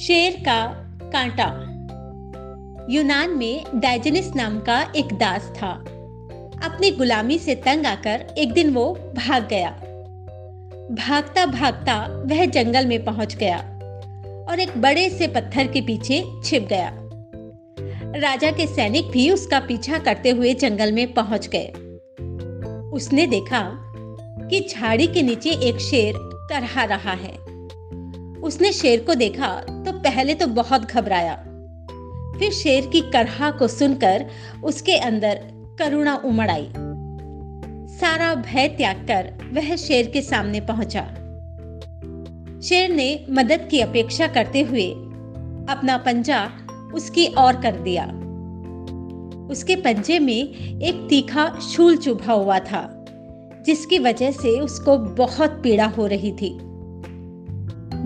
शेर का कांटा। यूनान में डायजनिस नाम का एक दास था। अपनी गुलामी से तंग आकर एक दिन वो भाग गया। भागता भागता वह जंगल में पहुँच गया और एक बड़े से पत्थर के पीछे छिप गया। राजा के सैनिक भी उसका पीछा करते हुए जंगल में पहुँच गए। उसने देखा कि झाड़ी के नीचे एक शेर करहा रहा है। उसने शेर को देखा तो पहले तो बहुत घबराया। फिर शेर की करहा को सुनकर उसके अंदर करुणा उमड़ आई। सारा भय त्याग कर वह शेर के सामने पहुँचा। शेर ने मदद की अपेक्षा करते हुए अपना पंजा उसकी ओर कर दिया। उसके पंजे में एक तीखा शूल चुभा हुआ था, जिसकी वजह से उसको बहुत पीड़ा हो रही थी।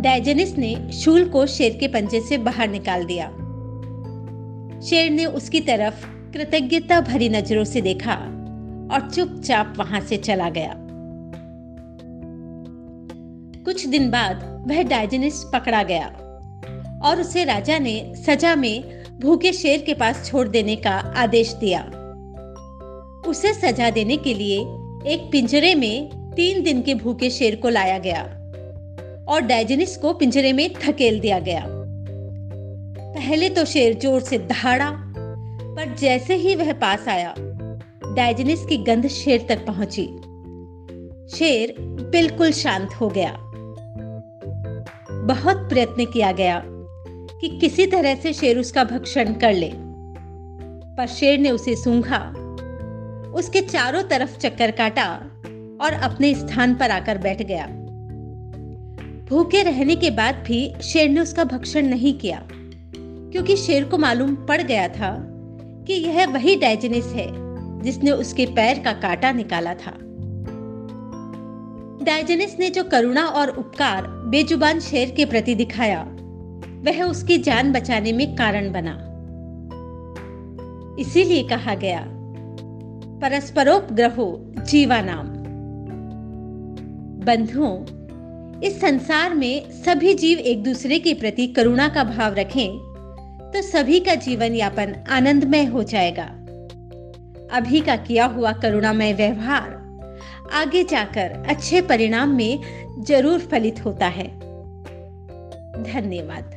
डायजेनिस ने शूल को शेर के पंजे से बाहर निकाल दिया। शेर ने उसकी तरफ़ कृतज्ञता भरी नज़रों से देखा और चुपचाप वहाँ से चला गया। कुछ दिन बाद वह डायजेनिस पकड़ा गया और उसे राजा ने सजा में भूखे शेर के पास छोड़ देने का आदेश दिया। उसे सजा देने के लिए एक पिंजरे में तीन दिन के भूखे शेर को लाया गया। और डायजेनिस को पिंजरे में धकेल दिया गया। पहले तो शेर ज़ोर से दहाड़ा, पर जैसे ही वह पास आया डायजेनिस की गंध शेर तक पहुँची। शेर बिल्कुल शांत हो गया। बहुत प्रयत्न किया गया कि किसी तरह से शेर उसका भक्षण कर ले, पर शेर ने उसे सूंघा। उसके चारों तरफ़ चक्कर काटा और अपने स्थान पर आकर बैठ गया। भूखे रहने के बाद भी शेर ने उसका भक्षण नहीं किया, क्योंकि शेर को मालूम पड़ गया था कि यह वही डायजेनिस है जिसने उसके पैर का काटा निकाला था। डायजेनिस ने जो करुणा और उपकार बेजुबान शेर के प्रति दिखाया, वह उसकी जान बचाने में कारण बना। इसीलिए कहा गया, परस्परोपग्रहो जीवा नाम बंधुओं इस संसार में सभी जीव एक दूसरे के प्रति करुणा का भाव रखें तो सभी का जीवन यापन आनंदमय हो जाएगा। अभी का किया हुआ करुणामय व्यवहार आगे जाकर अच्छे परिणाम में ज़रूर फलित होता है। धन्यवाद।